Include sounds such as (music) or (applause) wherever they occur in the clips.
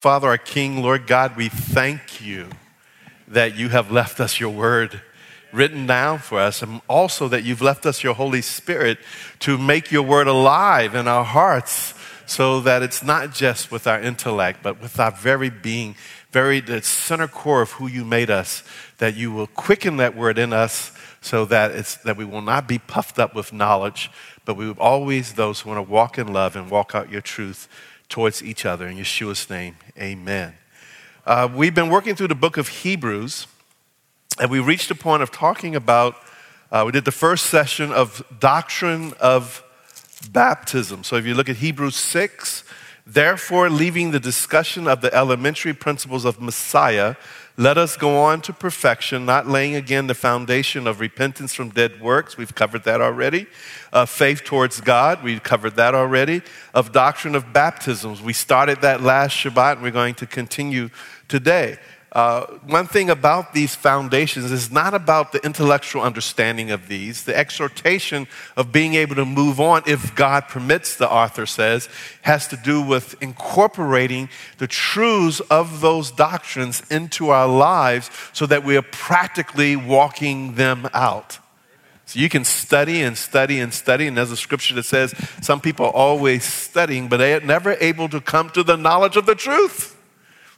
Father, our King, Lord God, we thank you that you have left us your word written down for us, and also that you've left us your Holy Spirit to make your word alive in our hearts so that it's not just with our intellect, but with our very being, very the center core of who you made us, that you will quicken that word in us so that, it's, that we will not be puffed up with knowledge, but we will always those who want to walk in love and walk out your truth towards each other. In Yeshua's name, amen. Uh, we've been working through the book of Hebrews, and we reached a point of talking about, uh, we did the first session of doctrine of baptism. So if you look at Hebrews 6, therefore, leaving the discussion of the elementary principles of Messiah, let us go on to perfection, not laying again the foundation of repentance from dead works. We've covered that already. Uh, faith towards God. We've covered that already. Of doctrine of baptisms. We started that last Shabbat and we're going to continue today. Uh, one thing about these foundations is not about the intellectual understanding of these. The exhortation of being able to move on, if God permits, the author says, has to do with incorporating the truths of those doctrines into our lives so that we are practically walking them out. So you can study and study and study, and there's a scripture that says some people are always studying, but they are never able to come to the knowledge of the truth.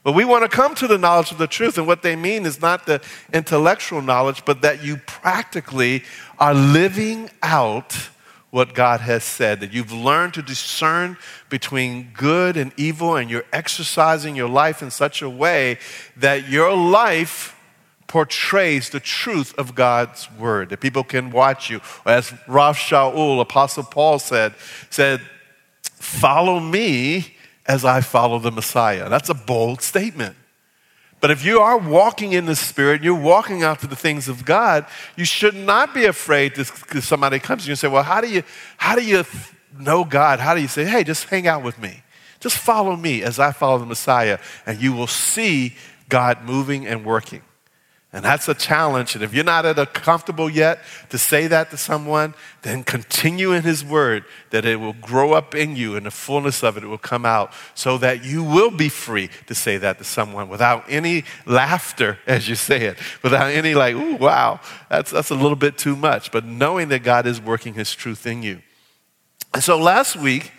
But we want to come to the knowledge of the truth. And what they mean is not the intellectual knowledge, but that you practically are living out what God has said, that you've learned to discern between good and evil, and you're exercising your life in such a way that your life portrays the truth of God's word, that people can watch you. As Rav Shaul, Apostle Paul said, said, follow me as I follow the Messiah. That's a bold statement. But if you are walking in the Spirit, you're walking after the things of God, you should not be afraid to, somebody comes to you and say, Well, how do you how do you know God? How do you say, Hey, just hang out with me? Just follow me as I follow the Messiah, and you will see God moving and working. And that's a challenge. And if you're not at a comfortable yet to say that to someone, then continue in His Word that it will grow up in you and the fullness of it will come out so that you will be free to say that to someone without any laughter (laughs) as you say it, without any like, ooh, wow, that's, that's a little bit too much. But knowing that God is working His truth in you. And so last week,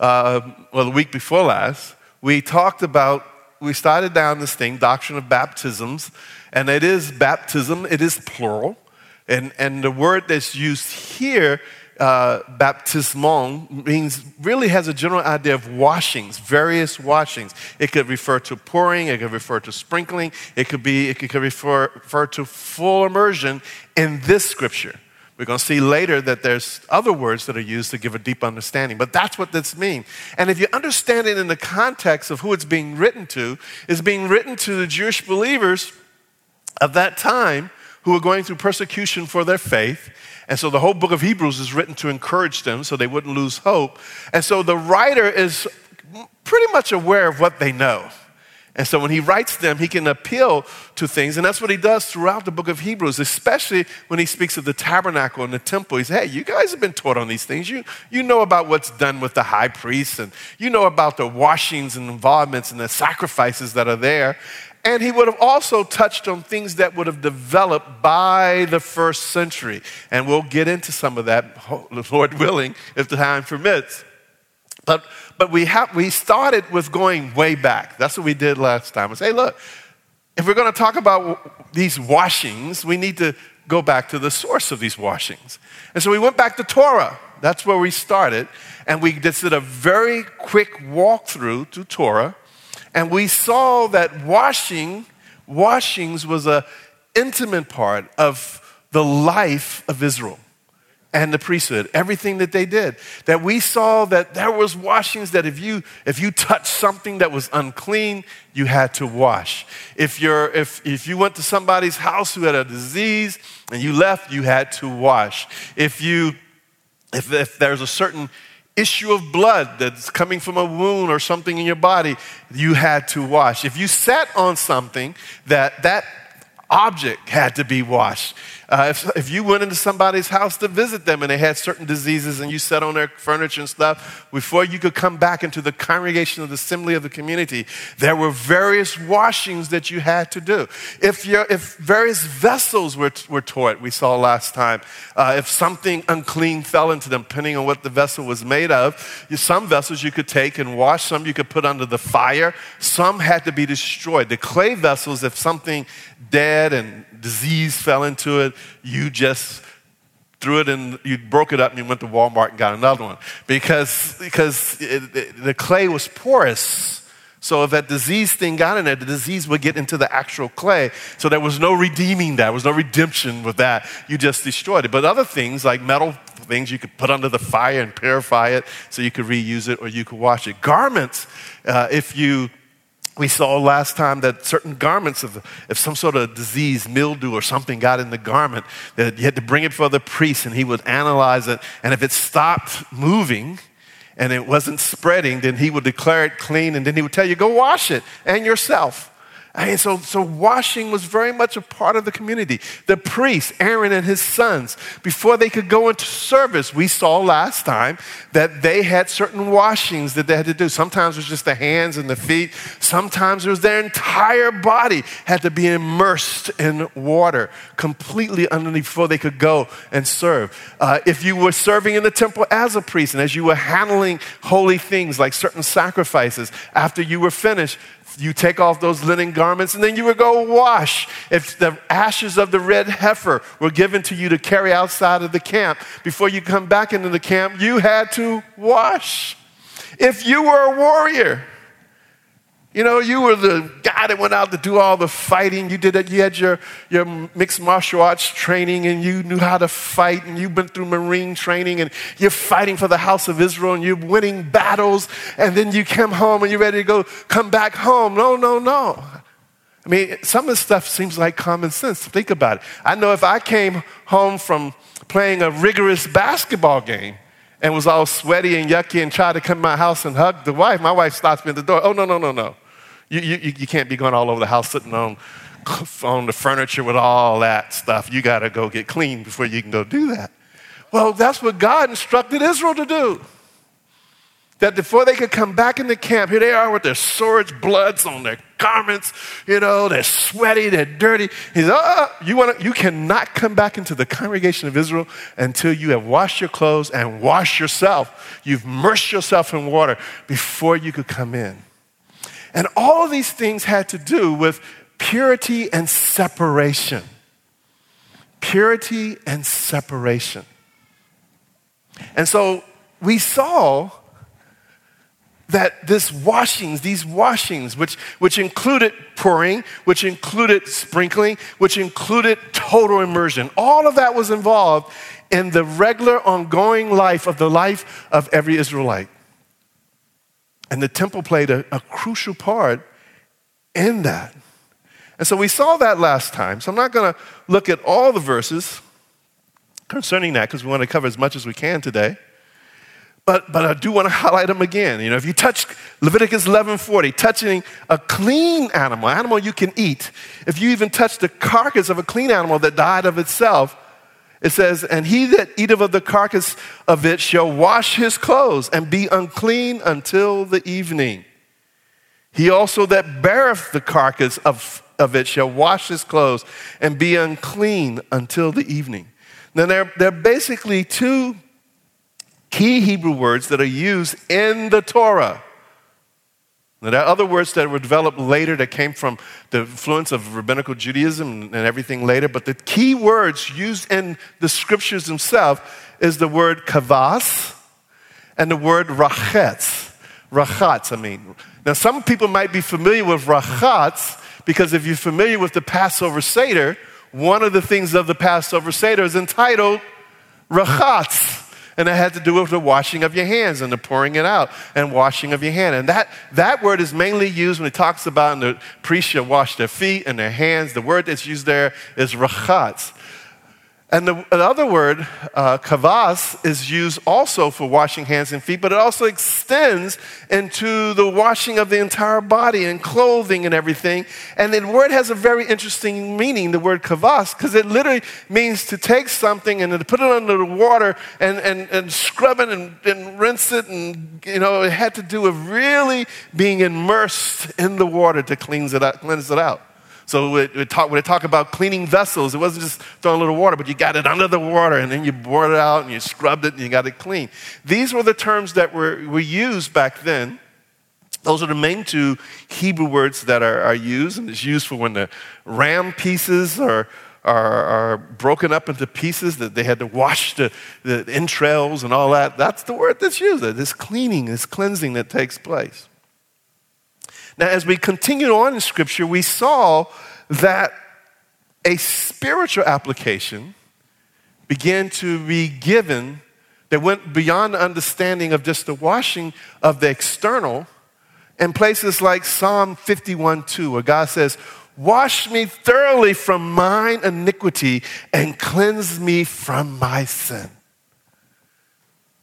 uh, well, the week before last, we talked about, we started down this thing, doctrine of baptisms and it is baptism, it is plural. And, and the word that's used here, uh, baptismon, means really has a general idea of washings, various washings. It could refer to pouring, it could refer to sprinkling, it could, be, it could refer, refer to full immersion in this scripture. We're going to see later that there's other words that are used to give a deep understanding, but that's what this means. And if you understand it in the context of who it's being written to, it's being written to the Jewish believers of that time who were going through persecution for their faith. And so the whole book of Hebrews is written to encourage them so they wouldn't lose hope. And so the writer is pretty much aware of what they know. And so when he writes them, he can appeal to things. And that's what he does throughout the book of Hebrews, especially when he speaks of the tabernacle and the temple. He says, Hey, you guys have been taught on these things. You, you know about what's done with the high priest, and you know about the washings and involvements and the sacrifices that are there. And he would have also touched on things that would have developed by the first century. And we'll get into some of that, Lord willing, if the time permits. But, but we, have, we started with going way back. That's what we did last time. We say, look, if we're going to talk about these washings, we need to go back to the source of these washings. And so we went back to Torah. That's where we started. And we just did a very quick walkthrough to Torah and we saw that washing, washings was an intimate part of the life of Israel and the priesthood, everything that they did. That we saw that there was washings that if you if you touched something that was unclean, you had to wash. If you're if if you went to somebody's house who had a disease and you left, you had to wash. If you if, if there's a certain issue of blood that's coming from a wound or something in your body, you had to wash. If you sat on something that that object had to be washed. Uh, if, if you went into somebody's house to visit them and they had certain diseases and you sat on their furniture and stuff, before you could come back into the congregation of the assembly of the community, there were various washings that you had to do. If, if various vessels were, were taught, we saw last time, uh, if something unclean fell into them, depending on what the vessel was made of, some vessels you could take and wash, some you could put under the fire, some had to be destroyed. The clay vessels, if something dead and disease fell into it, you just threw it in, you broke it up and you went to Walmart and got another one because, because it, it, the clay was porous. So if that disease thing got in there, the disease would get into the actual clay. So there was no redeeming that. There was no redemption with that. You just destroyed it. But other things like metal things you could put under the fire and purify it so you could reuse it or you could wash it. Garments, uh, if you we saw last time that certain garments, if, if some sort of disease, mildew, or something got in the garment, that you had to bring it for the priest and he would analyze it. And if it stopped moving and it wasn't spreading, then he would declare it clean and then he would tell you, go wash it and yourself. And so, so washing was very much a part of the community. The priests, Aaron and his sons, before they could go into service, we saw last time that they had certain washings that they had to do. Sometimes it was just the hands and the feet. Sometimes it was their entire body had to be immersed in water completely underneath before they could go and serve. Uh, if you were serving in the temple as a priest and as you were handling holy things like certain sacrifices, after you were finished, you take off those linen garments and then you would go wash. If the ashes of the red heifer were given to you to carry outside of the camp, before you come back into the camp, you had to wash. If you were a warrior, you know, you were the guy that went out to do all the fighting. You did it. You had your, your mixed martial arts training and you knew how to fight and you've been through Marine training and you're fighting for the house of Israel and you're winning battles and then you come home and you're ready to go come back home. No, no, no. I mean, some of this stuff seems like common sense. Think about it. I know if I came home from playing a rigorous basketball game and was all sweaty and yucky and tried to come to my house and hug the wife, my wife stops me at the door. Oh, no, no, no, no. You, you, you can't be going all over the house sitting on, on the furniture with all that stuff. You got to go get clean before you can go do that. Well, that's what God instructed Israel to do. That before they could come back in the camp, here they are with their swords, bloods on their garments, you know, they're sweaty, they're dirty. He said, oh, you, wanna, you cannot come back into the congregation of Israel until you have washed your clothes and washed yourself. You've immersed yourself in water before you could come in. And all of these things had to do with purity and separation. Purity and separation. And so we saw that this washings, these washings, which, which included pouring, which included sprinkling, which included total immersion, all of that was involved in the regular ongoing life of the life of every Israelite. And the temple played a, a crucial part in that. And so we saw that last time. So I'm not going to look at all the verses concerning that because we want to cover as much as we can today. But, but I do want to (laughs) highlight them again. You know, if you touch Leviticus 11:40, touching a clean animal, animal you can eat. If you even touch the carcass of a clean animal that died of itself, it says, And he that eateth of the carcass of it shall wash his clothes and be unclean until the evening. He also that beareth the carcass of, of it shall wash his clothes and be unclean until the evening. Now, there, there are basically two key Hebrew words that are used in the Torah there are other words that were developed later that came from the influence of rabbinical Judaism and everything later, but the key words used in the scriptures themselves is the word kavas and the word rachetz. Rachatz, I mean. Now, some people might be familiar with rachatz because if you're familiar with the Passover Seder, one of the things of the Passover Seder is entitled rachatz and it had to do with the washing of your hands and the pouring it out and washing of your hand. And that, that word is mainly used when it talks about the priests shall wash their feet and their hands. The word that's used there is rachatz. And the, the other word, uh, kavas, is used also for washing hands and feet, but it also extends into the washing of the entire body and clothing and everything. And the word has a very interesting meaning, the word kavas, because it literally means to take something and to put it under the water and, and, and scrub it and, and rinse it. And, you know, it had to do with really being immersed in the water to cleanse it out. Cleanse it out. So it, talk, when they talk about cleaning vessels, it wasn't just throwing a little water, but you got it under the water and then you poured it out and you scrubbed it and you got it clean. These were the terms that were, were used back then. Those are the main two Hebrew words that are, are used, and it's used for when the ram pieces are, are, are, broken up into pieces that they had to wash the, the entrails and all that. That's the word that's used. This cleaning, this cleansing that takes place. Now, as we continued on in Scripture, we saw that a spiritual application began to be given that went beyond the understanding of just the washing of the external in places like Psalm 51 2, where God says, Wash me thoroughly from mine iniquity and cleanse me from my sin.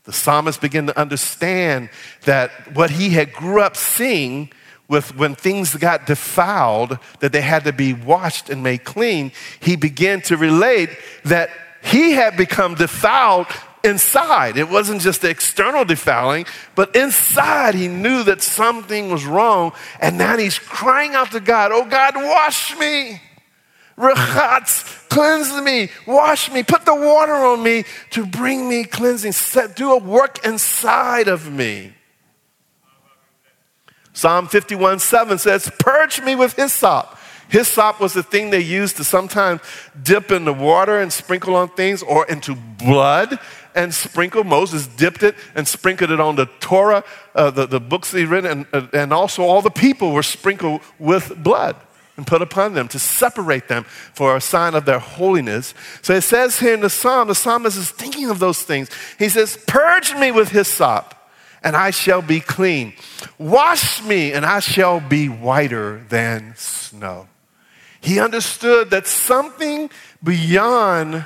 The psalmist began to understand that what he had grew up seeing with when things got defiled, that they had to be washed and made clean, he began to relate that he had become defiled inside. It wasn't just the external defiling, but inside he knew that something was wrong. And now he's crying out to God, Oh God, wash me. Rechatz, cleanse me, wash me, put the water on me to bring me cleansing. Set, do a work inside of me. Psalm 51 7 says, Purge me with hyssop. Hyssop was the thing they used to sometimes dip in the water and sprinkle on things or into blood and sprinkle. Moses dipped it and sprinkled it on the Torah, uh, the, the books he written, and, uh, and also all the people were sprinkled with blood and put upon them to separate them for a sign of their holiness. So it says here in the psalm, the psalmist is thinking of those things. He says, Purge me with hyssop and I shall be clean. Wash me, and I shall be whiter than snow. He understood that something beyond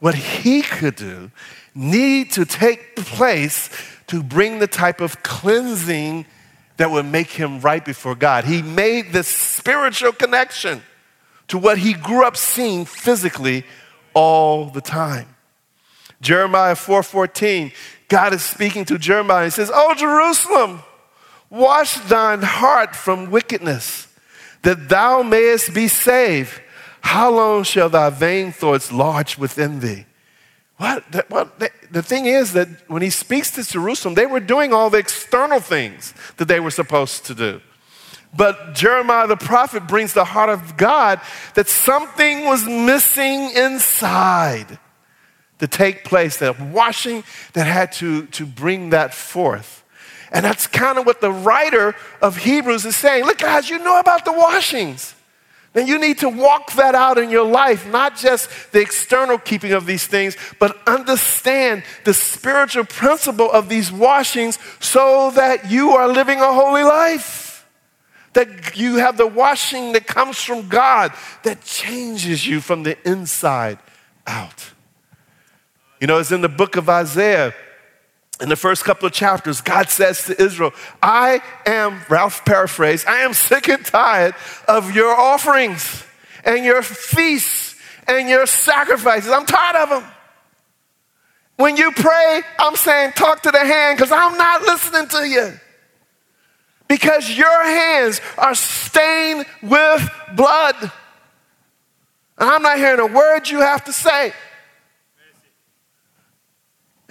what he could do need to take place to bring the type of cleansing that would make him right before God. He made this spiritual connection to what he grew up seeing physically all the time. Jeremiah 4:14 God is speaking to Jeremiah. He says, Oh, Jerusalem, wash thine heart from wickedness, that thou mayest be saved. How long shall thy vain thoughts lodge within thee? What? what the, the thing is that when he speaks to Jerusalem, they were doing all the external things that they were supposed to do. But Jeremiah the prophet brings the heart of God that something was missing inside to take place, that washing that had to, to bring that forth. And that's kind of what the writer of Hebrews is saying. Look, guys, you know about the washings. Then you need to walk that out in your life, not just the external keeping of these things, but understand the spiritual principle of these washings so that you are living a holy life. That you have the washing that comes from God that changes you from the inside out. You know, it's in the book of Isaiah. In the first couple of chapters, God says to Israel, I am, Ralph paraphrase, I am sick and tired of your offerings and your feasts and your sacrifices. I'm tired of them. When you pray, I'm saying, talk to the hand because I'm not listening to you. Because your hands are stained with blood. And I'm not hearing a word you have to say.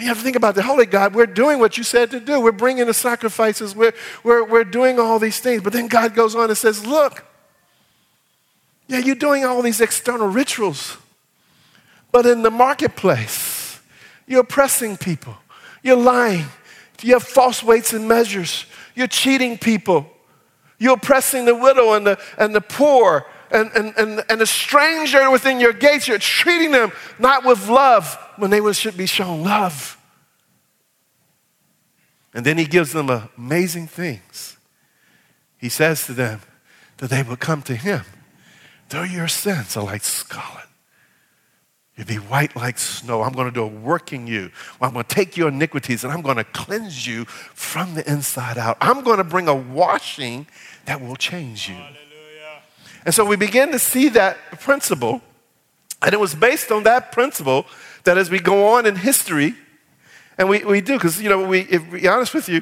You have to think about the Holy God. We're doing what you said to do. We're bringing the sacrifices. We're, we're, we're doing all these things. But then God goes on and says, Look, yeah, you're doing all these external rituals. But in the marketplace, you're oppressing people. You're lying. You have false weights and measures. You're cheating people. You're oppressing the widow and the, and the poor and, and, and, and the stranger within your gates. You're treating them not with love, when they should be shown love. And then he gives them amazing things. He says to them that they will come to him, though your sins are like scarlet, You'll be white like snow. I'm going to do a work in you. I'm going to take your iniquities and I'm going to cleanse you from the inside out. I'm going to bring a washing that will change you. Hallelujah. And so we begin to see that principle. And it was based on that principle that as we go on in history, and we, we do, because, you know, we, if we be honest with you,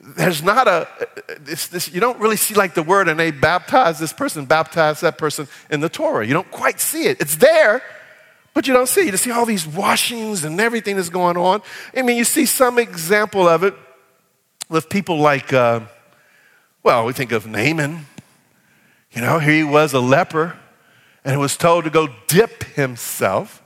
there's not a, this, this, you don't really see like the word and they baptize this person, baptize that person in the Torah. You don't quite see it. It's there, but you don't see. You see all these washings and everything that's going on. I mean, you see some example of it with people like, uh, well, we think of Naaman. You know, here he was a leper and was told to go dip himself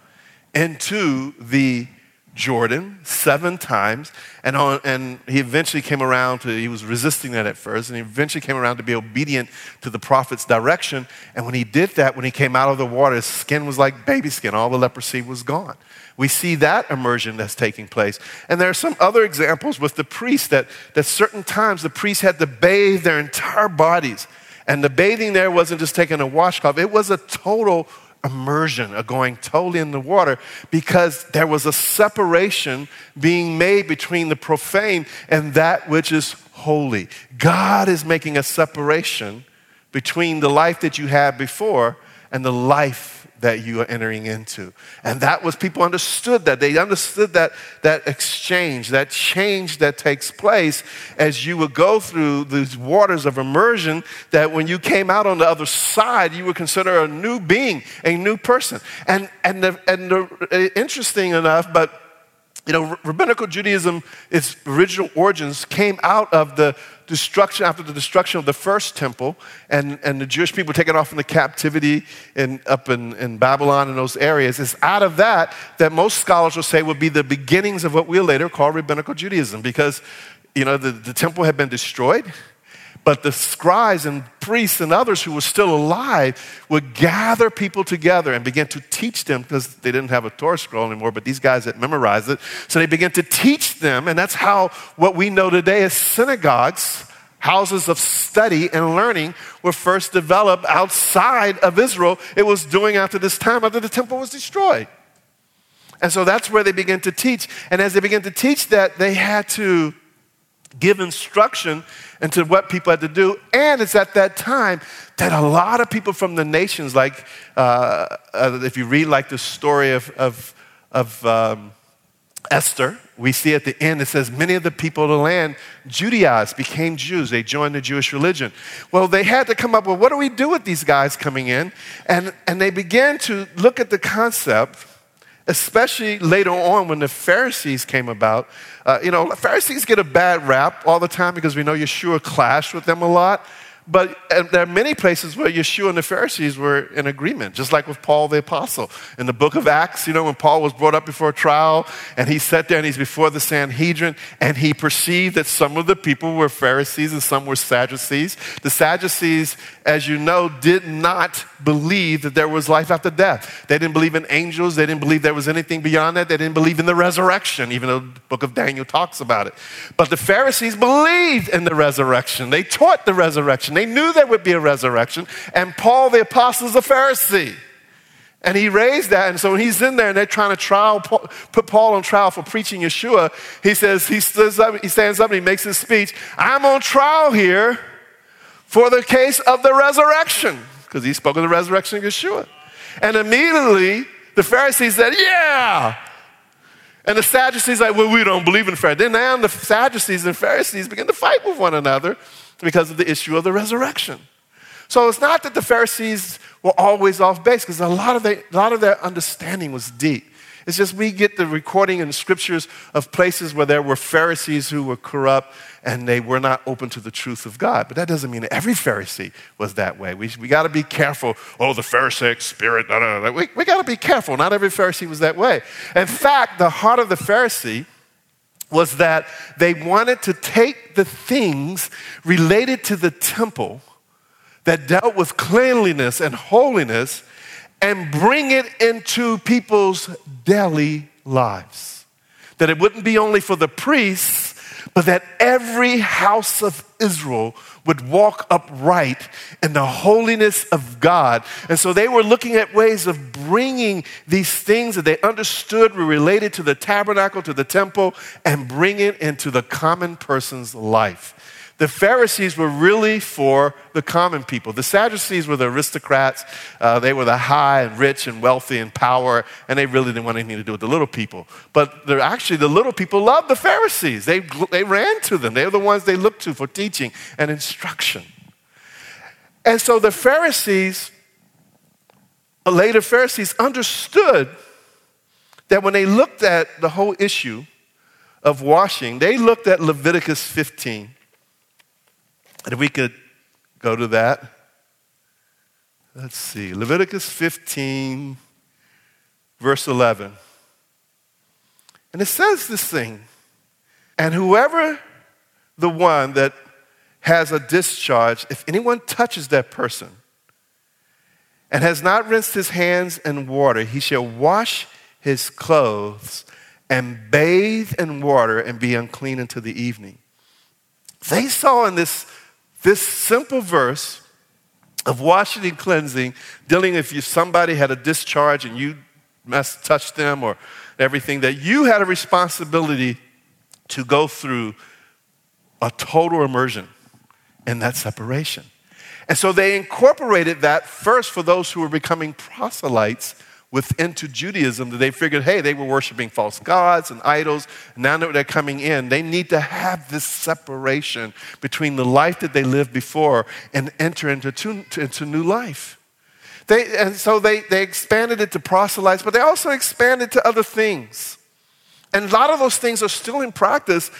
into the Jordan seven times, and, on, and he eventually came around to, he was resisting that at first, and he eventually came around to be obedient to the prophet's direction. And when he did that, when he came out of the water, his skin was like baby skin, all the leprosy was gone. We see that immersion that's taking place. And there are some other examples with the priests that, that certain times the priests had to bathe their entire bodies. And the bathing there wasn't just taking a washcloth, it was a total immersion, a going totally in the water, because there was a separation being made between the profane and that which is holy. God is making a separation between the life that you had before and the life that you are entering into. And that was, people understood that. They understood that, that exchange, that change that takes place as you would go through these waters of immersion, that when you came out on the other side, you would consider a new being, a new person. And, and, the, and the, uh, interesting enough, but you know, rabbinical Judaism, its original origins came out of the destruction, after the destruction of the first temple, and, and the Jewish people taken off into captivity in, up in, in Babylon and those areas. It's out of that that most scholars will say would be the beginnings of what we'll later call rabbinical Judaism, because, you know, the, the temple had been destroyed but the scribes and priests and others who were still alive would gather people together and begin to teach them because they didn't have a Torah scroll anymore, but these guys had memorized it. So they began to teach them, and that's how what we know today as synagogues, houses of study and learning, were first developed outside of Israel. It was doing after this time after the temple was destroyed. And so that's where they began to teach. And as they began to teach that, they had to give instruction into what people had to do. And it's at that time that a lot of people from the nations, like uh, uh, if you read like the story of, of, of um, Esther, we see at the end it says many of the people of the land Judaized, became Jews. They joined the Jewish religion. Well, they had to come up with what do we do with these guys coming in? And, and they began to look at the concept especially later on when the Pharisees came about. Uh, you know, Pharisees get a bad rap all the time because we know Yeshua clashed with them a lot. But there are many places where Yeshua and the Pharisees were in agreement, just like with Paul the Apostle. In the book of Acts, you know, when Paul was brought up before a trial and he sat there and he's before the Sanhedrin and he perceived that some of the people were Pharisees and some were Sadducees. The Sadducees, as you know, did not believe that there was life after death. They didn't believe in angels. They didn't believe there was anything beyond that. They didn't believe in the resurrection, even though the book of Daniel talks about it. But the Pharisees believed in the resurrection. They taught the resurrection. They knew there would be a resurrection. And Paul the apostle is a Pharisee. And he raised that. And so when he's in there and they're trying to trial, put Paul on trial for preaching Yeshua, he says, he stands up, he stands up and he makes his speech. I'm on trial here for the case of the resurrection. Because he spoke of the resurrection of Yeshua. And immediately the Pharisees said, Yeah. And the Sadducees like, well, we don't believe in Pharisees. Then now the Sadducees and Pharisees begin to fight with one another because of the issue of the resurrection. So it's not that the Pharisees were always off base, because a lot of a lot of their understanding was deep. It's just we get the recording in the scriptures of places where there were Pharisees who were corrupt and they were not open to the truth of God. But that doesn't mean every Pharisee was that way. We, we got to be careful. Oh, the Pharisaic spirit. No, no, no. We, we got to be careful. Not every Pharisee was that way. In fact, the heart of the Pharisee was that they wanted to take the things related to the temple that dealt with cleanliness and holiness and bring it into people's daily lives. That it wouldn't be only for the priests, but that every house of Israel would walk upright in the holiness of God. And so they were looking at ways of bringing these things that they understood were related to the tabernacle, to the temple, and bring it into the common person's life. The Pharisees were really for the common people. The Sadducees were the aristocrats. Uh, they were the high and rich and wealthy and power, and they really didn't want anything to do with the little people. But actually, the little people loved the Pharisees. They, they ran to them. They were the ones they looked to for teaching and instruction. And so the Pharisees, later Pharisees, understood that when they looked at the whole issue of washing, they looked at Leviticus 15 and if we could go to that. Let's see. Leviticus 15, verse 11. And it says this thing And whoever the one that has a discharge, if anyone touches that person and has not rinsed his hands in water, he shall wash his clothes and bathe in water and be unclean until the evening. They saw in this this simple verse of washing and cleansing, dealing if you, somebody had a discharge and you must touch them or everything, that you had a responsibility to go through a total immersion in that separation. And so they incorporated that first for those who were becoming proselytes within to Judaism that they figured, hey, they were worshiping false gods and idols. Now that they're coming in, they need to have this separation between the life that they lived before and enter into, to, into new life. They, and so they, they expanded it to proselytes, but they also expanded to other things. And a lot of those things are still in practice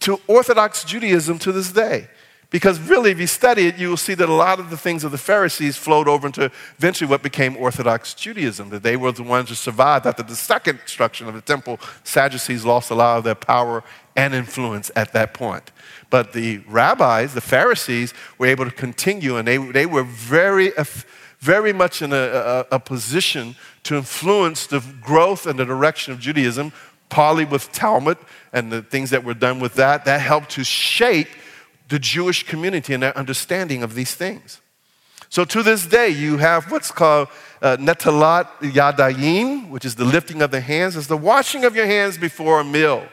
to Orthodox Judaism to this day. Because really, if you study it, you will see that a lot of the things of the Pharisees flowed over into eventually what became Orthodox Judaism, that they were the ones who survived after the second destruction of the temple. Sadducees lost a lot of their power and influence at that point. But the rabbis, the Pharisees, were able to continue, and they, they were very, uh, very much in a, a, a position to influence the growth and the direction of Judaism, partly with Talmud and the things that were done with that. That helped to shape the Jewish community and their understanding of these things. So to this day, you have what's called uh, netilat yadayim, which is the lifting of the hands. It's the washing of your hands before a meal.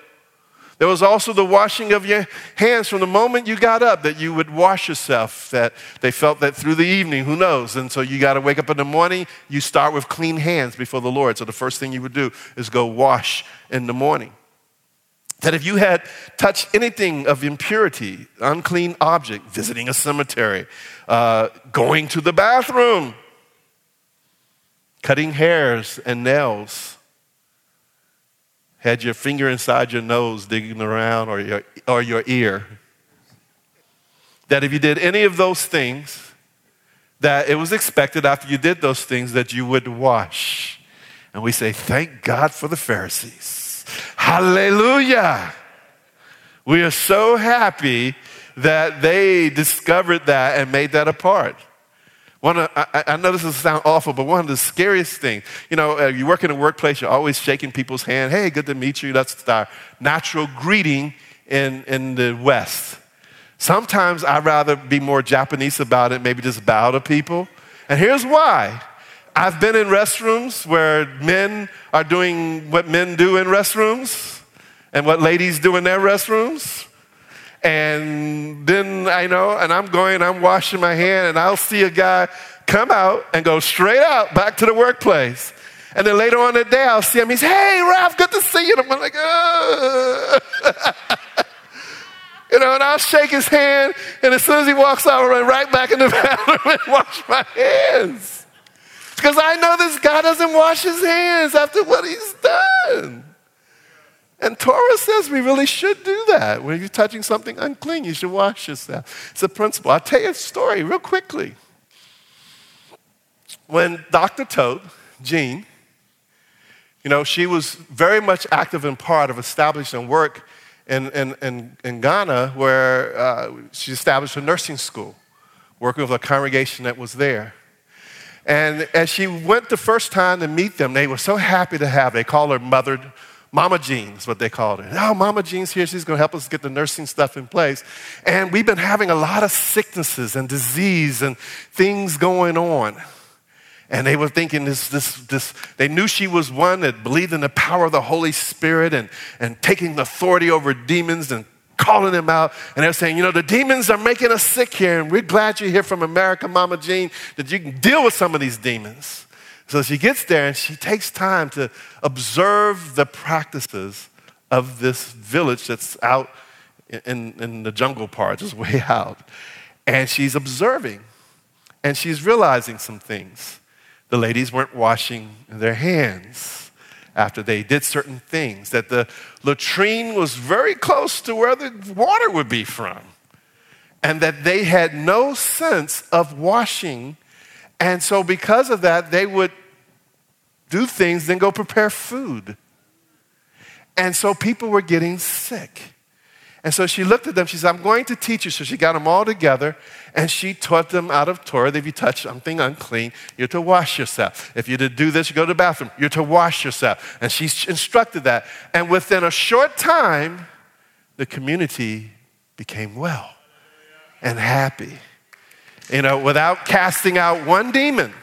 There was also the washing of your hands from the moment you got up, that you would wash yourself, that they felt that through the evening, who knows? And so you got to wake up in the morning, you start with clean hands before the Lord. So the first thing you would do is go wash in the morning that if you had touched anything of impurity, unclean object, visiting a cemetery, uh, going to the bathroom, cutting hairs and nails, had your finger inside your nose digging around or your, or your ear, that if you did any of those things, that it was expected after you did those things that you would wash. And we say, thank God for the Pharisees Hallelujah. We are so happy that they discovered that and made that a part. One of, I, I, know this will sound awful, but one of the scariest things, you know, uh, you work in a workplace, you're always shaking people's hand. Hey, good to meet you. That's our natural greeting in, in the West. Sometimes I'd rather be more Japanese about it, maybe just bow to people. And here's why I've been in restrooms where men are doing what men do in restrooms and what ladies do in their restrooms. And then I know, and I'm going, I'm washing my hand, and I'll see a guy come out and go straight out back to the workplace. And then later on the day, I'll see him. He's, hey, Ralph, good to see you. And I'm like, oh. (laughs) you know, and I'll shake his hand. And as soon as he walks out, I'll run right back in the (laughs) bathroom and wash my hands. Because I know this guy doesn't wash his hands after what he's done. And Torah says we really should do that. When you're touching something unclean, you should wash yourself. It's a principle. I'll tell you a story real quickly. When Dr. Tote, Jean, you know, she was very much active and part of establishing work in, in, in, in Ghana where uh, she established a nursing school, working with a congregation that was there. And as she went the first time to meet them, they were so happy to have. They called her Mother, Mama Jean's what they called her. Oh, Mama Jean's here. She's going to help us get the nursing stuff in place. And we've been having a lot of sicknesses and disease and things going on. And they were thinking this, this, this, they knew she was one that believed in the power of the Holy Spirit and, and taking authority over demons and calling them out. And they're saying, you know, the demons are making us sick here. And we're glad you're here from America, Mama Jean, that you can deal with some of these demons. So she gets there and she takes time to observe the practices of this village that's out in, in the jungle part, just (laughs) way out. And she's observing and she's realizing some things. The ladies weren't washing their hands after they did certain things, that the latrine was very close to where the water would be from, and that they had no sense of washing and so, because of that, they would do things, then go prepare food. And so, people were getting sick. And so she looked at them. She said, I'm going to teach you. So she got them all together and she taught them out of Torah that if you touch something unclean, you're to wash yourself. If you to do this, you go to the bathroom, you're to wash yourself. And she instructed that. And within a short time, the community became well and happy you know, without casting out one demon.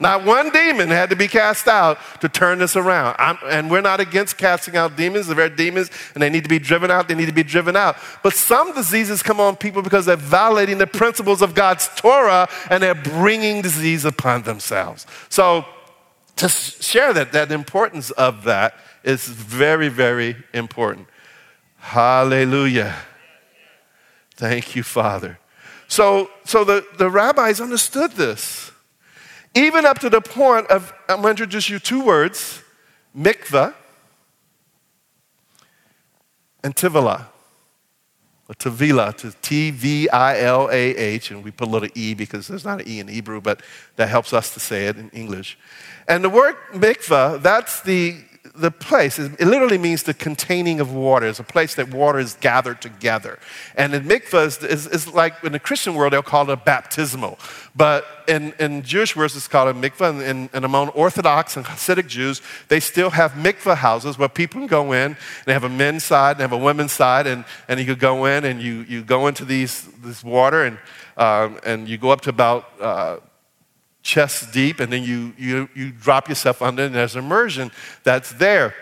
Not one demon had to be cast out to turn this around. I'm, and we're not against casting out demons. They're demons and they need to be driven out. They need to be driven out. But some diseases come on people because they're violating the principles of God's Torah and they're bringing disease upon themselves. So to share that, that importance of that is very, very important. Hallelujah. Thank you, Father. So, so the, the rabbis understood this. Even up to the point of, I'm going to introduce you two words mikvah and tivilah. Or to T V I L A H, and we put a little E because there's not an E in Hebrew, but that helps us to say it in English. And the word mikvah, that's the the place, it literally means the containing of water. It's a place that water is gathered together. And in mikvah is, like in the Christian world, they'll call it a baptismal. But in, in Jewish words, it's called a mikvah. And, and, and, among Orthodox and Hasidic Jews, they still have mikvah houses where people can go in. They have a men's side and have a women's side. And, and you could go in and you, you go into these, this water and, um, and you go up to about uh, chest deep, and then you, you, you drop yourself under, and there's immersion that's there.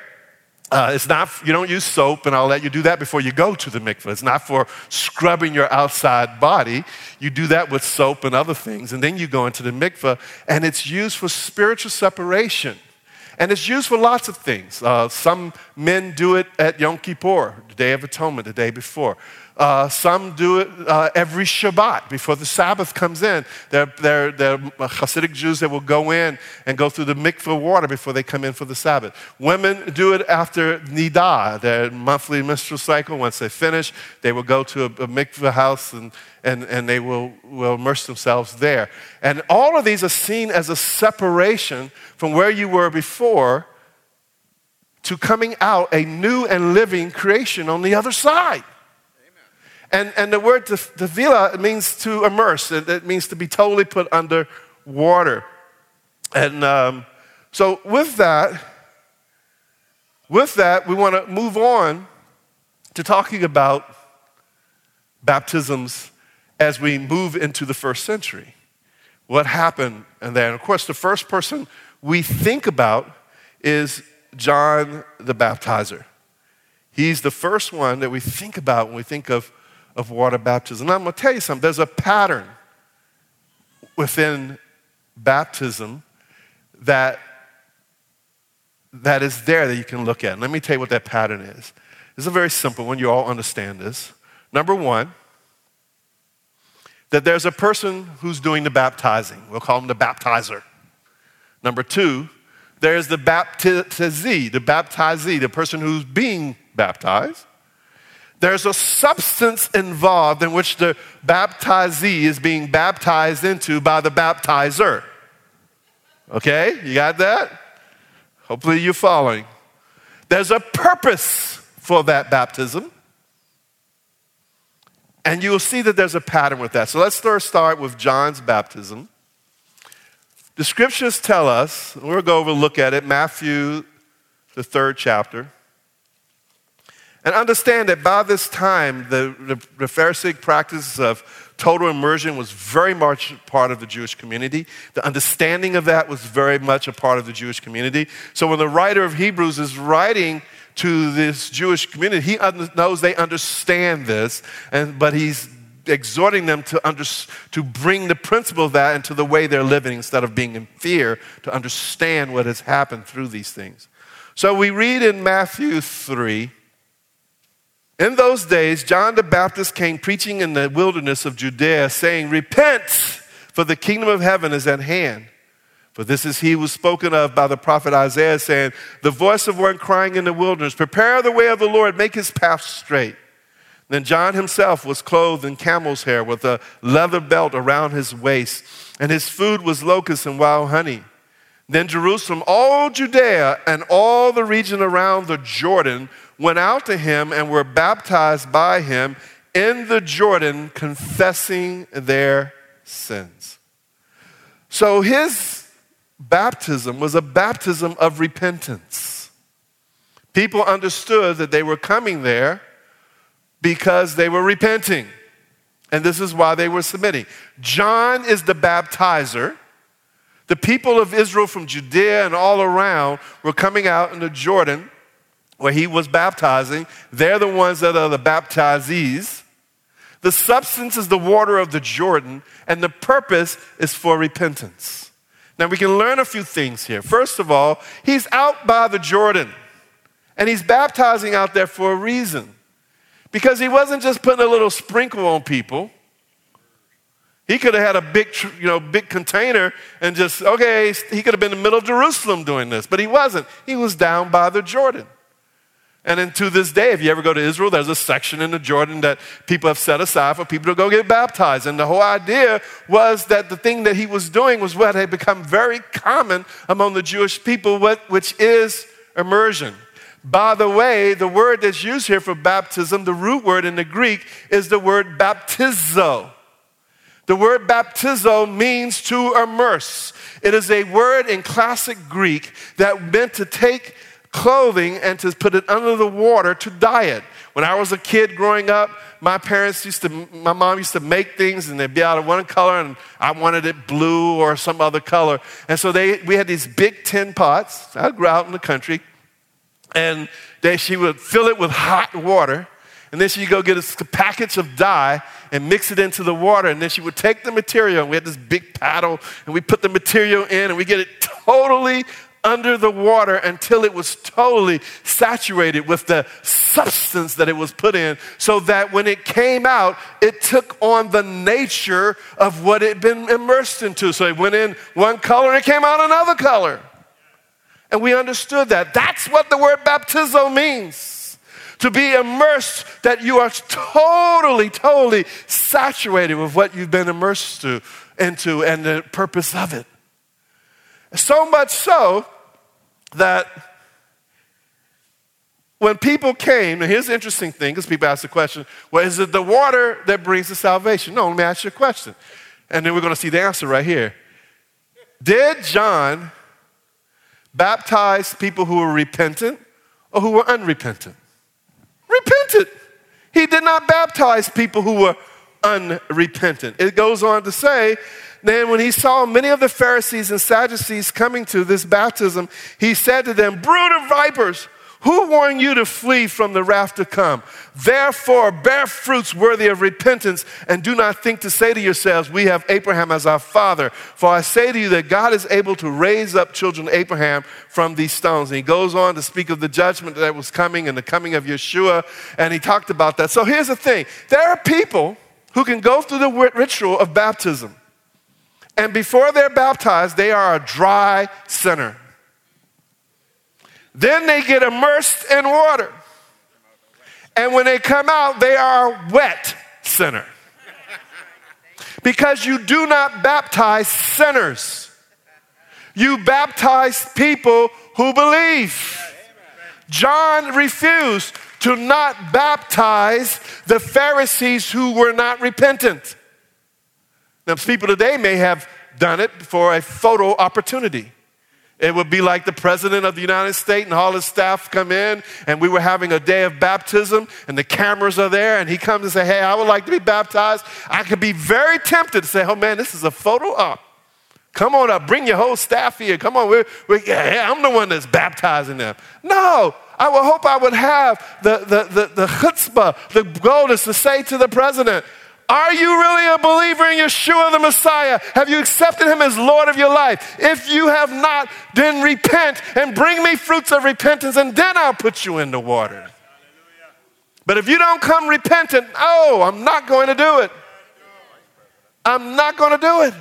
Uh, it's not, you don't use soap, and I'll let you do that before you go to the mikveh. It's not for scrubbing your outside body. You do that with soap and other things, and then you go into the mikveh, and it's used for spiritual separation. And it's used for lots of things. Uh, some men do it at Yom Kippur, the Day of Atonement, the day before. Uh, some do it uh, every Shabbat before the Sabbath comes in. They're, they're, they're Hasidic Jews that will go in and go through the mikveh water before they come in for the Sabbath. Women do it after Nidah, their monthly menstrual cycle. Once they finish, they will go to a, a mikveh house and, and, and they will, will immerse themselves there. And all of these are seen as a separation from where you were before to coming out a new and living creation on the other side. And, and the word tevila means to immerse, it, it, means to be totally put under water. And um, so, with that, with that, we want to move on to talking about baptisms as we move into the first century. What happened and then, of course, the first person we think about is John the Baptizer. He's the first one that we think about when we think of of water baptism. And I'm going to tell you something there's a pattern within baptism that, that is there that you can look at. And let me tell you what that pattern is. It's a very simple one. You all understand this. Number one, that there's a person who's doing the baptizing. We'll call him the baptizer. Number two, there's the baptizee, the baptizee, the person who's being baptized. There's a substance involved in which the baptizee is being baptized into by the baptizer. Okay, you got that? Hopefully you're following. There's a purpose for that baptism. And you'll see that there's a pattern with that. So let's first start with John's baptism. The scriptures tell us, we'll go over look at it, Matthew, the third chapter. And understand that by this time, the, the, the Pharisaic practice of total immersion was very much part of the Jewish community. The understanding of that was very much a part of the Jewish community. So when the writer of Hebrews is writing to this Jewish community, he knows they understand this, and, but he's exhorting them to, under, to bring the principle of that into the way they're living instead of being in fear, to understand what has happened through these things. So we read in Matthew 3 in those days, John the Baptist came preaching in the wilderness of Judea, saying, Repent, for the kingdom of heaven is at hand. For this is he who was spoken of by the prophet Isaiah, saying, The voice of one crying in the wilderness, Prepare the way of the Lord, make his path straight. Then John himself was clothed in camel's hair with a leather belt around his waist, and his food was locusts and wild honey. Then Jerusalem, all Judea, and all the region around the Jordan went out to him and were baptized by him in the Jordan, confessing their sins. So his baptism was a baptism of repentance. People understood that they were coming there because they were repenting. And this is why they were submitting. John is the baptizer. The people of Israel from Judea and all around were coming out in the Jordan where he was baptizing. They're the ones that are the baptizees. The substance is the water of the Jordan, and the purpose is for repentance. Now, we can learn a few things here. First of all, he's out by the Jordan, and he's baptizing out there for a reason. Because he wasn't just putting a little sprinkle on people. He could have had a big, you know, big container and just, okay, he could have been in the middle of Jerusalem doing this, but he wasn't. He was down by the Jordan. And then to this day, if you ever go to Israel, there's a section in the Jordan that people have set aside for people to go get baptized. And the whole idea was that the thing that he was doing was what had become very common among the Jewish people, which is immersion. By the way, the word that's used here for baptism, the root word in the Greek, is the word baptizo. The word baptizo means to immerse. It is a word in classic Greek that meant to take clothing and to put it under the water to dye it. When I was a kid growing up, my parents used to, my mom used to make things and they'd be out of one color and I wanted it blue or some other color. And so they, we had these big tin pots. I grew out in the country. And they, she would fill it with hot water. And then she'd go get a package of dye and mix it into the water. And then she would take the material, and we had this big paddle, and we put the material in, and we get it totally under the water until it was totally saturated with the substance that it was put in, so that when it came out, it took on the nature of what it had been immersed into. So it went in one color and it came out another color. And we understood that. That's what the word baptizo means. To be immersed, that you are totally, totally saturated with what you've been immersed to, into and the purpose of it. So much so that when people came, and here's the interesting thing, because people ask the question, well, is it the water that brings the salvation? No, let me ask you a question. And then we're going to see the answer right here. Did John baptize people who were repentant or who were unrepentant? Repentant. He did not baptize people who were unrepentant. It goes on to say then, when he saw many of the Pharisees and Sadducees coming to this baptism, he said to them, Brood of vipers, who warned you to flee from the wrath to come? Therefore, bear fruits worthy of repentance, and do not think to say to yourselves, We have Abraham as our father. For I say to you that God is able to raise up children Abraham from these stones. And he goes on to speak of the judgment that was coming and the coming of Yeshua, and he talked about that. So here's the thing there are people who can go through the ritual of baptism. And before they're baptized, they are a dry sinner. Then they get immersed in water. And when they come out, they are a wet sinner. Because you do not baptize sinners, you baptize people who believe. John refused to not baptize the Pharisees who were not repentant. Now, people today may have done it for a photo opportunity. It would be like the president of the United States and all his staff come in, and we were having a day of baptism, and the cameras are there, and he comes and say, "Hey, I would like to be baptized." I could be very tempted to say, "Oh man, this is a photo op. Come on up, bring your whole staff here. Come on, we're, we're, yeah, I'm the one that's baptizing them." No, I would hope I would have the the the, the chutzpah, the boldness to say to the president, are you really a believer in Yeshua the Messiah? Have you accepted him as Lord of your life? If you have not, then repent and bring me fruits of repentance, and then I'll put you in the water. But if you don't come repentant, oh, I'm not going to do it. I'm not going to do it.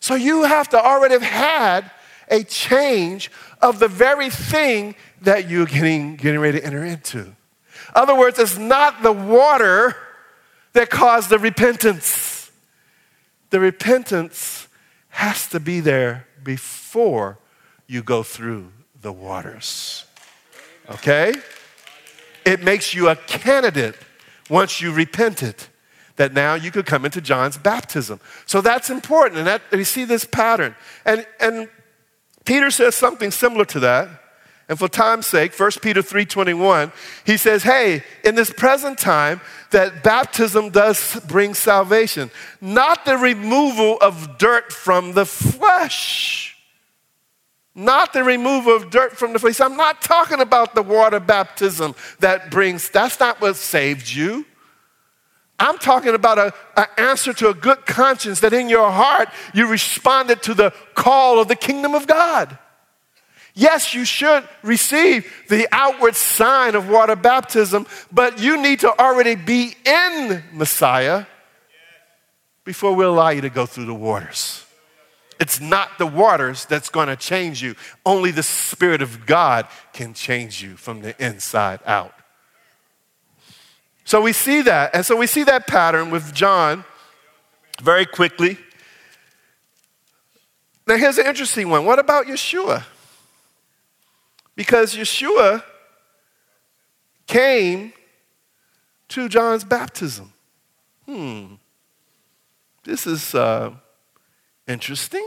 So you have to already have had a change of the very thing that you're getting, getting ready to enter into. In other words, it's not the water that caused the repentance. The repentance has to be there before you go through the waters. Okay? It makes you a candidate once you repented that now you could come into John's baptism. So that's important. And that, we see this pattern. And, and Peter says something similar to that. And for time's sake, 1 Peter 3:21, he says, "Hey, in this present time that baptism does bring salvation, not the removal of dirt from the flesh." Not the removal of dirt from the flesh. I'm not talking about the water baptism that brings, that's not what saved you. I'm talking about an answer to a good conscience that in your heart you responded to the call of the kingdom of God. Yes, you should receive the outward sign of water baptism, but you need to already be in Messiah before we allow you to go through the waters. It's not the waters that's going to change you. Only the Spirit of God can change you from the inside out. So we see that. And so we see that pattern with John very quickly. Now, here's an interesting one. What about Yeshua? Because Yeshua came to John's baptism. Hmm. This is uh, interesting.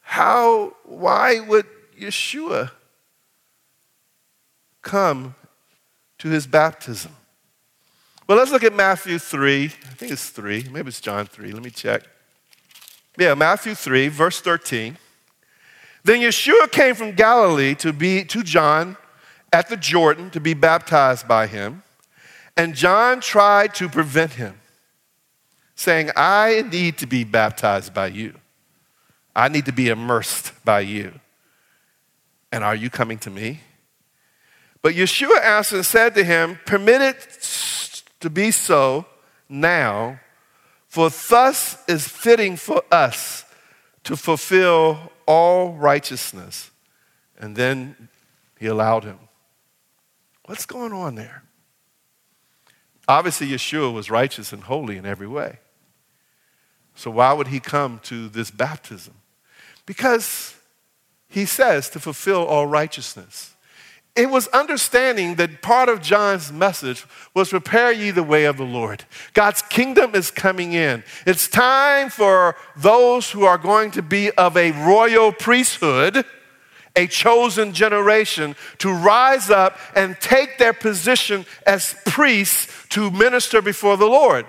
How, why would Yeshua come to his baptism? Well, let's look at Matthew 3. I think it's 3. Maybe it's John 3. Let me check. Yeah, Matthew 3, verse 13. Then Yeshua came from Galilee to be to John at the Jordan to be baptized by him. And John tried to prevent him, saying, I need to be baptized by you. I need to be immersed by you. And are you coming to me? But Yeshua answered and said to him, Permit it to be so now, for thus is fitting for us to fulfill all righteousness. And then he allowed him. What's going on there? Obviously, Yeshua was righteous and holy in every way. So, why would he come to this baptism? Because he says to fulfill all righteousness it was understanding that part of John's message was prepare ye the way of the Lord. God's kingdom is coming in. It's time for those who are going to be of a royal priesthood, a chosen generation, to rise up and take their position as priests to minister before the Lord.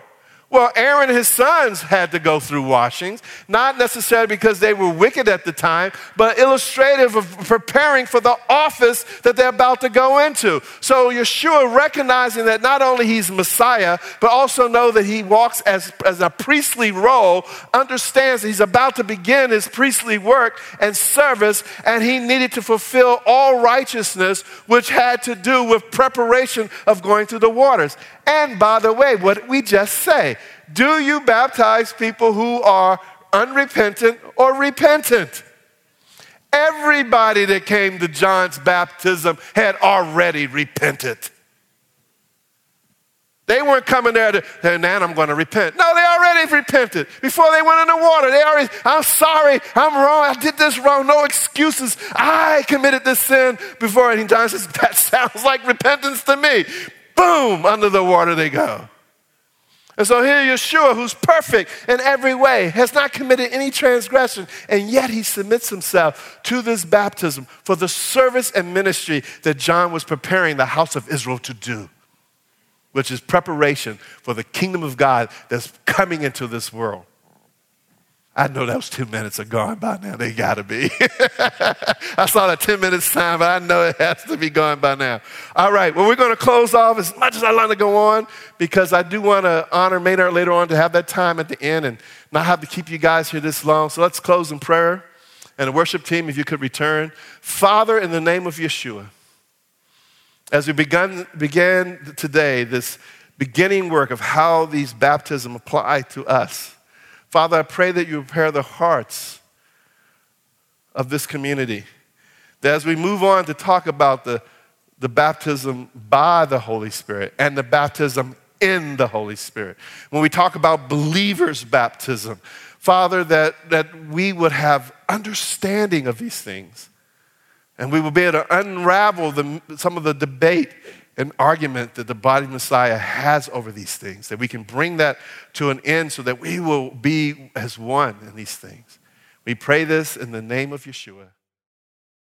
Well, Aaron and his sons had to go through washings, not necessarily because they were wicked at the time, but illustrative of preparing for the office that they're about to go into. So Yeshua, recognizing that not only he's Messiah, but also know that he walks as, as a priestly role, understands that he's about to begin his priestly work and service, and he needed to fulfill all righteousness, which had to do with preparation of going through the waters. And by the way, what we just say, do you baptize people who are unrepentant or repentant? Everybody that came to John's baptism had already repented. They weren't coming there to, and now I'm going to repent. No, they already repented. Before they went in the water, they already, I'm sorry, I'm wrong, I did this wrong, no excuses. I committed this sin before. And John says, (laughs) that sounds like repentance to me. Boom, under the water they go. And so here Yeshua, who's perfect in every way, has not committed any transgression, and yet he submits himself to this baptism for the service and ministry that John was preparing the house of Israel to do, which is preparation for the kingdom of God that's coming into this world. I know that was two minutes are gone by now. They got to be. (laughs) I saw that 10 minutes time, but I know it has to be gone by now. All right, well, we're going to close off as much as I like to go on because I do want to honor Maynard later on to have that time at the end and not have to keep you guys here this long. So let's close in prayer. And the worship team, if you could return. Father, in the name of Yeshua, as we begun, began today this beginning work of how these baptisms apply to us, Father, I pray that you prepare the hearts of this community. That as we move on to talk about the, the baptism by the Holy Spirit and the baptism in the Holy Spirit, when we talk about believers' baptism, Father, that, that we would have understanding of these things and we will be able to unravel the, some of the debate an argument that the body Messiah has over these things, that we can bring that to an end so that we will be as one in these things. We pray this in the name of Yeshua.